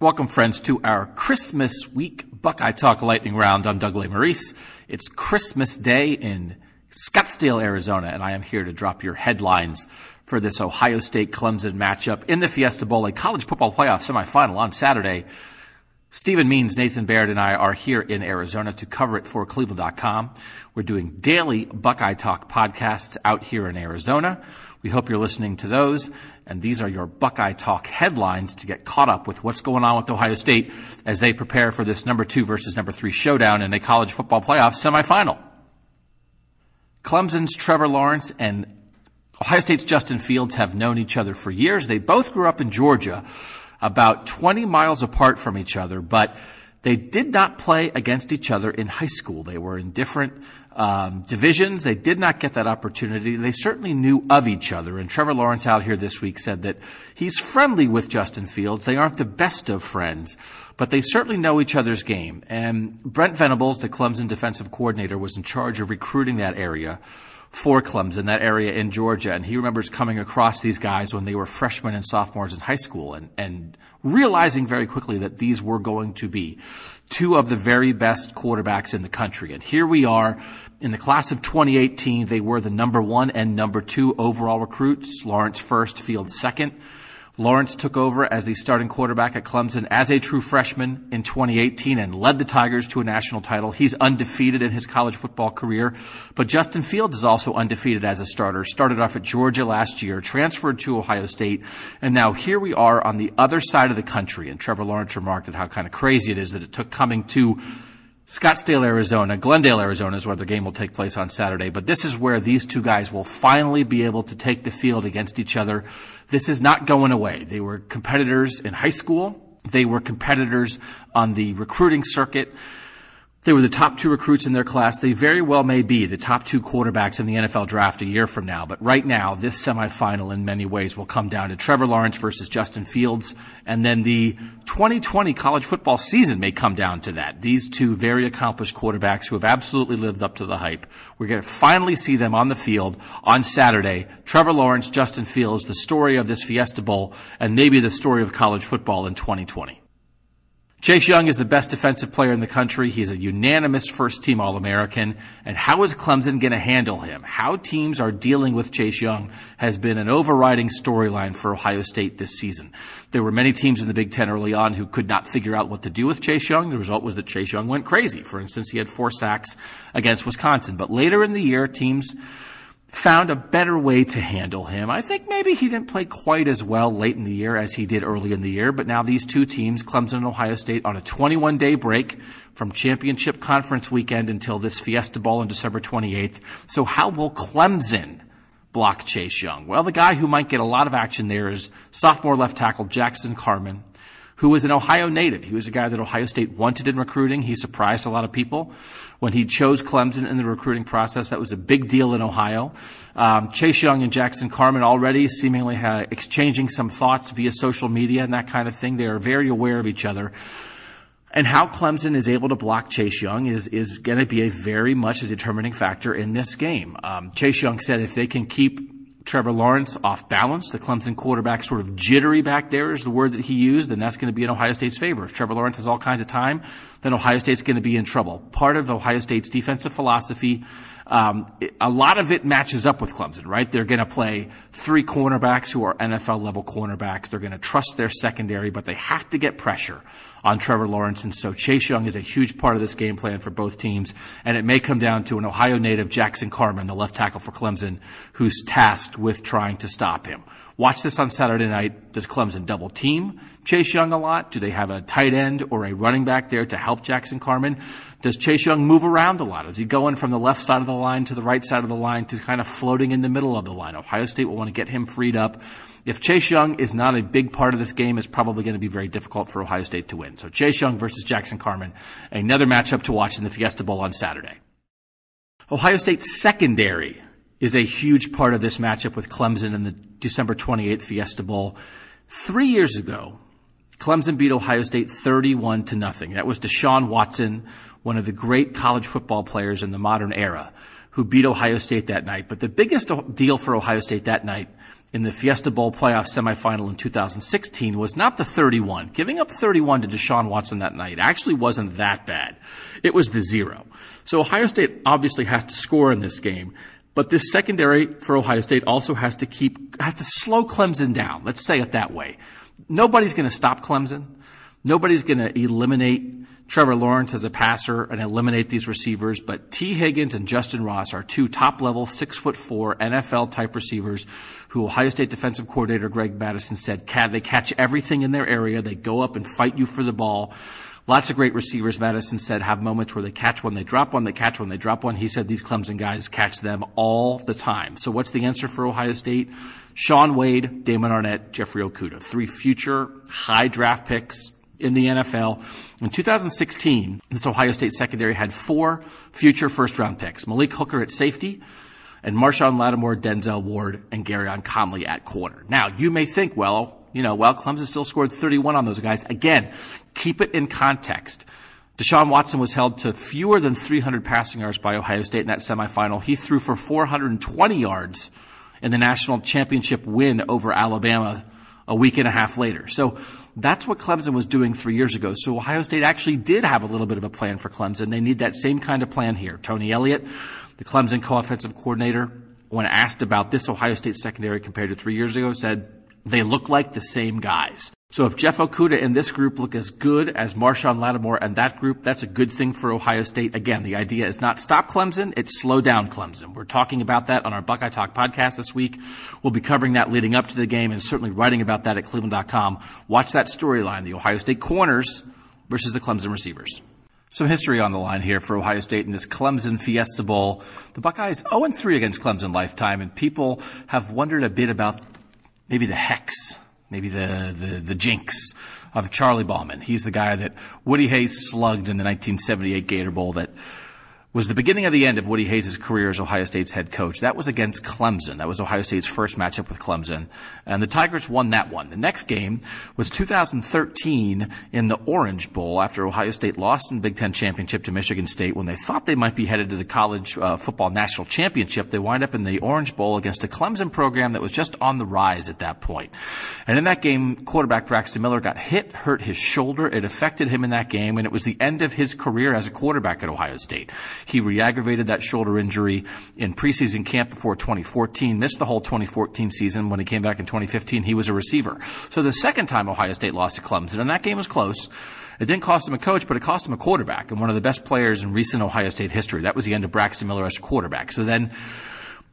Welcome, friends, to our Christmas week Buckeye Talk Lightning Round. I'm Doug Lesmerises. It's Christmas Day in Scottsdale, Arizona, and I am here to drop your headlines for this Ohio State Clemson matchup in the Fiesta Bowl, a college football playoff semifinal on Saturday. Stephen Means, Nathan Baird, and I are here in Arizona to cover it for Cleveland.com. We're doing daily Buckeye Talk podcasts out here in Arizona. We hope you're listening to those. And these are your Buckeye Talk headlines to get caught up with what's going on with Ohio State as they prepare for this number two versus number three showdown in a college football playoff semifinal. Clemson's Trevor Lawrence and Ohio State's Justin Fields have known each other for years. They both grew up in Georgia, about 20 miles apart from each other, but they did not play against each other in high school. They were in different um, divisions. They did not get that opportunity. They certainly knew of each other. And Trevor Lawrence out here this week said that he's friendly with Justin Fields. They aren't the best of friends, but they certainly know each other's game. And Brent Venables, the Clemson defensive coordinator, was in charge of recruiting that area for Clemson, that area in Georgia. And he remembers coming across these guys when they were freshmen and sophomores in high school and, and realizing very quickly that these were going to be two of the very best quarterbacks in the country. And here we are in the class of 2018. They were the number one and number two overall recruits. Lawrence first, Field second. Lawrence took over as the starting quarterback at Clemson as a true freshman in 2018 and led the Tigers to a national title. He's undefeated in his college football career, but Justin Fields is also undefeated as a starter. Started off at Georgia last year, transferred to Ohio State, and now here we are on the other side of the country. And Trevor Lawrence remarked at how kind of crazy it is that it took coming to Scottsdale, Arizona, Glendale, Arizona is where the game will take place on Saturday. But this is where these two guys will finally be able to take the field against each other. This is not going away. They were competitors in high school. They were competitors on the recruiting circuit. They were the top two recruits in their class. They very well may be the top two quarterbacks in the NFL draft a year from now. But right now, this semifinal in many ways will come down to Trevor Lawrence versus Justin Fields. And then the 2020 college football season may come down to that. These two very accomplished quarterbacks who have absolutely lived up to the hype. We're going to finally see them on the field on Saturday. Trevor Lawrence, Justin Fields, the story of this Fiesta Bowl, and maybe the story of college football in 2020. Chase Young is the best defensive player in the country. He's a unanimous first team All American. And how is Clemson going to handle him? How teams are dealing with Chase Young has been an overriding storyline for Ohio State this season. There were many teams in the Big Ten early on who could not figure out what to do with Chase Young. The result was that Chase Young went crazy. For instance, he had four sacks against Wisconsin. But later in the year, teams found a better way to handle him. I think maybe he didn't play quite as well late in the year as he did early in the year, but now these two teams, Clemson and Ohio State, on a 21 day break from championship conference weekend until this Fiesta Bowl on December 28th. So how will Clemson block Chase Young? Well, the guy who might get a lot of action there is sophomore left tackle Jackson Carman who was an Ohio native. He was a guy that Ohio State wanted in recruiting. He surprised a lot of people when he chose Clemson in the recruiting process. That was a big deal in Ohio. Um, Chase Young and Jackson Carman already seemingly exchanging some thoughts via social media and that kind of thing. They are very aware of each other. And how Clemson is able to block Chase Young is, is going to be a very much a determining factor in this game. Um, Chase Young said if they can keep Trevor Lawrence off balance. The Clemson quarterback sort of jittery back there is the word that he used, and that's going to be in Ohio State's favor. If Trevor Lawrence has all kinds of time, then Ohio State's going to be in trouble. Part of Ohio State's defensive philosophy, um, a lot of it matches up with Clemson, right? They're going to play three cornerbacks who are NFL level cornerbacks. They're going to trust their secondary, but they have to get pressure on Trevor Lawrence. And so Chase Young is a huge part of this game plan for both teams. And it may come down to an Ohio native, Jackson Carman, the left tackle for Clemson, who's tasked with trying to stop him. Watch this on Saturday night. Does Clemson double team Chase Young a lot? Do they have a tight end or a running back there to help Jackson Carman? Does Chase Young move around a lot? Is he going from the left side of the line to the right side of the line to kind of floating in the middle of the line? Ohio State will want to get him freed up. If Chase Young is not a big part of this game, it's probably going to be very difficult for Ohio State to win. So Chase Young versus Jackson Carman, another matchup to watch in the Fiesta Bowl on Saturday. Ohio State's secondary is a huge part of this matchup with Clemson in the December 28th Fiesta Bowl. Three years ago, Clemson beat Ohio State 31 to nothing. That was Deshaun Watson, one of the great college football players in the modern era, who beat Ohio State that night. But the biggest deal for Ohio State that night in the Fiesta Bowl playoff semifinal in 2016 was not the 31. Giving up 31 to Deshaun Watson that night actually wasn't that bad. It was the zero. So Ohio State obviously has to score in this game. But this secondary for Ohio State also has to keep, has to slow Clemson down. Let's say it that way. Nobody's going to stop Clemson. Nobody's going to eliminate Trevor Lawrence as a passer and eliminate these receivers, but Tee Higgins and Justyn Ross are two top level, six foot four NFL type receivers who Ohio State defensive coordinator Greg Mattison said they catch everything in their area. They go up and fight you for the ball. Lots of great receivers, Mattison said, have moments where they catch one, they drop one, they catch one, they drop one. He said these Clemson guys catch them all the time. So what's the answer for Ohio State? Shaun Wade, Damon Arnette, Jeffrey Okudah. Three future high draft picks in the NFL. In 2016, this Ohio State secondary had four future first round picks. Malik Hooker at safety, and Marshon Lattimore, Denzel Ward, and Gareon Conley at corner. Now, you may think, well, you know, well, Clemson still scored 31 on those guys. Again, keep it in context. Deshaun Watson was held to fewer than 300 passing yards by Ohio State in that semifinal. He threw for 420 yards in the national championship win over Alabama a week and a half later. So that's what Clemson was doing three years ago. So Ohio State actually did have a little bit of a plan for Clemson. They need that same kind of plan here. Tony Elliott, the Clemson co-offensive coordinator, when asked about this Ohio State secondary compared to three years ago, said they look like the same guys. So if Jeff Okudah and this group look as good as Marshon Lattimore and that group, that's a good thing for Ohio State. Again, the idea is not stop Clemson, it's slow down Clemson. We're talking about that on our Buckeye Talk podcast this week. We'll be covering that leading up to the game and certainly writing about that at cleveland.com. Watch that storyline, the Ohio State corners versus the Clemson receivers. Some history on the line here for Ohio State in this Clemson Fiesta Bowl. The Buckeyes 0-3 against Clemson lifetime, and people have wondered a bit about maybe the hex maybe the, the, the jinx of Charlie Bauman. He's the guy that Woody Hayes slugged in the 1978 Gator Bowl that was the beginning of the end of Woody Hayes' career as Ohio State's head coach. That was against Clemson. That was Ohio State's first matchup with Clemson. And the Tigers won that one. The next game was 2013 in the Orange Bowl after Ohio State lost in Big Ten Championship to Michigan State when they thought they might be headed to the College uh, Football National Championship. They wind up in the Orange Bowl against a Clemson program that was just on the rise at that point. And in that game, quarterback Braxton Miller got hit, hurt his shoulder. It affected him in that game, and it was the end of his career as a quarterback at Ohio State. He re-aggravated that shoulder injury in preseason camp before 2014, missed the whole 2014 season. When he came back in 2015, he was a receiver. So the second time Ohio State lost to Clemson, and that game was close. It didn't cost him a coach, but it cost him a quarterback and one of the best players in recent Ohio State history. That was the end of Braxton Miller as a quarterback. So then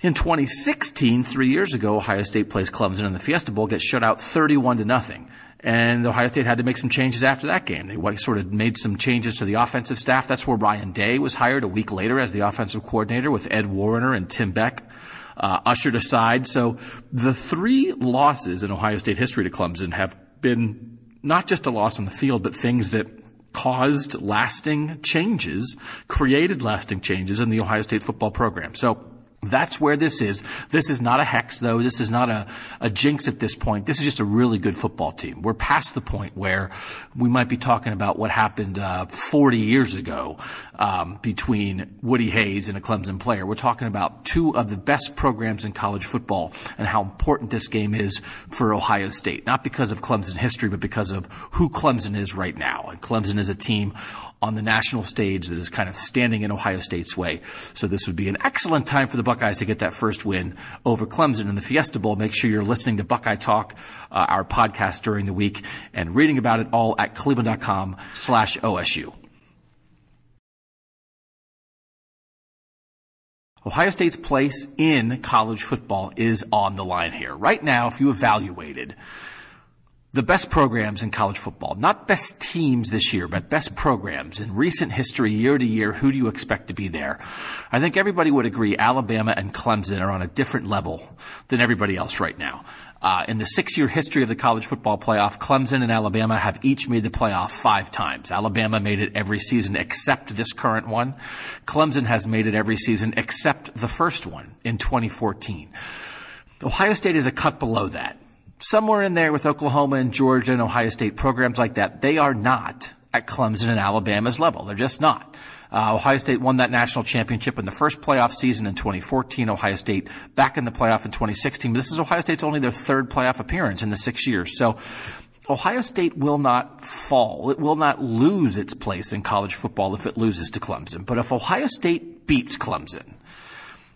in 2016, three years ago, Ohio State plays Clemson in the Fiesta Bowl, gets shut out 31 to nothing. And Ohio State had to make some changes after that game. They sort of made some changes to the offensive staff. That's where Ryan Day was hired a week later as the offensive coordinator with Ed Warinner and Tim Beck uh, ushered aside. So the three losses in Ohio State history to Clemson have been not just a loss on the field, but things that caused lasting changes, created lasting changes in the Ohio State football program. So that's where this is. This is not a hex, though. This is not a, a jinx at this point. This is just a really good football team. We're past the point where we might be talking about what happened uh, 40 years ago um, between Woody Hayes and a Clemson player. We're talking about two of the best programs in college football and how important this game is for Ohio State. Not because of Clemson history, but because of who Clemson is right now. And Clemson is a team on the national stage that is kind of standing in Ohio State's way. So this would be an excellent time for the Buckeyes to get that first win over Clemson in the Fiesta Bowl. Make sure you're listening to Buckeye Talk, uh, our podcast during the week, and reading about it all at cleveland.com slash OSU. Ohio State's place in college football is on the line here. Right now, if you evaluated the best programs in college football, not best teams this year, but best programs in recent history, year to year, who do you expect to be there? I think everybody would agree Alabama and Clemson are on a different level than everybody else right now. Uh, in the six-year history of the college football playoff, Clemson and Alabama have each made the playoff five times. Alabama made it every season except this current one. Clemson has made it every season except the first one in 2014. Ohio State is a cut below that somewhere in there with Oklahoma and Georgia and Ohio State programs like that, they are not at Clemson and Alabama's level. They're just not. Uh, Ohio State won that national championship in the first playoff season in 2014. Ohio State back in the playoff in 2016. This is Ohio State's only their third playoff appearance in the six years. So Ohio State will not fall. It will not lose its place in college football if it loses to Clemson. But if Ohio State beats Clemson,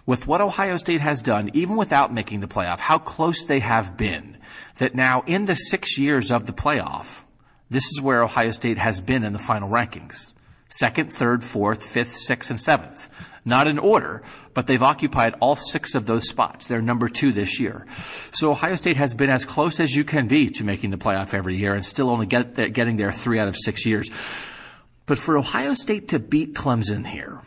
with what Ohio State has done, even without making the playoff, how close they have been, that now in the six years of the playoff, this is where Ohio State has been in the final rankings. Second, third, fourth, fifth, sixth, and seventh. Not in order, but they've occupied all six of those spots. They're number two this year. So Ohio State has been as close as you can be to making the playoff every year and still only get getting there three out of six years. But for Ohio State to beat Clemson here,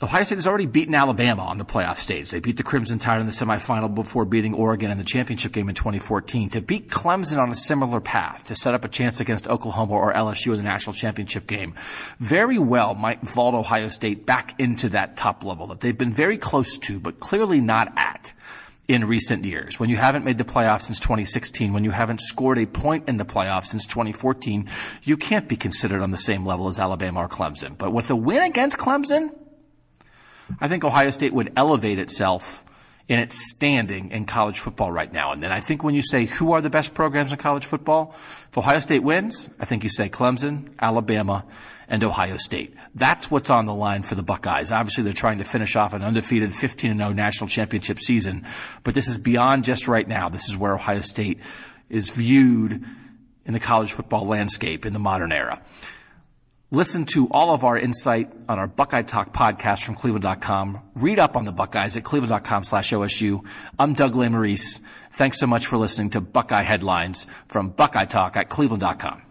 Ohio State has already beaten Alabama on the playoff stage. They beat the Crimson Tide in the semifinal before beating Oregon in the championship game in 2014. To beat Clemson on a similar path, to set up a chance against Oklahoma or LSU in the national championship game, very well might vault Ohio State back into that top level that they've been very close to, but clearly not at in recent years. When you haven't made the playoffs since 2016, when you haven't scored a point in the playoffs since 2014, you can't be considered on the same level as Alabama or Clemson. But with a win against Clemson, I think Ohio State would elevate itself in its standing in college football right now. And then I think when you say who are the best programs in college football, if Ohio State wins, I think you say Clemson, Alabama, and Ohio State. That's what's on the line for the Buckeyes. Obviously, they're trying to finish off an undefeated 15-0 national championship season, but this is beyond just right now. This is where Ohio State is viewed in the college football landscape in the modern era. Listen to all of our insight on our Buckeye Talk podcast from cleveland.com. Read up on the Buckeyes at cleveland.com slash OSU. I'm Doug Lesmerises. Thanks so much for listening to Buckeye Headlines from Buckeye Talk at cleveland.com.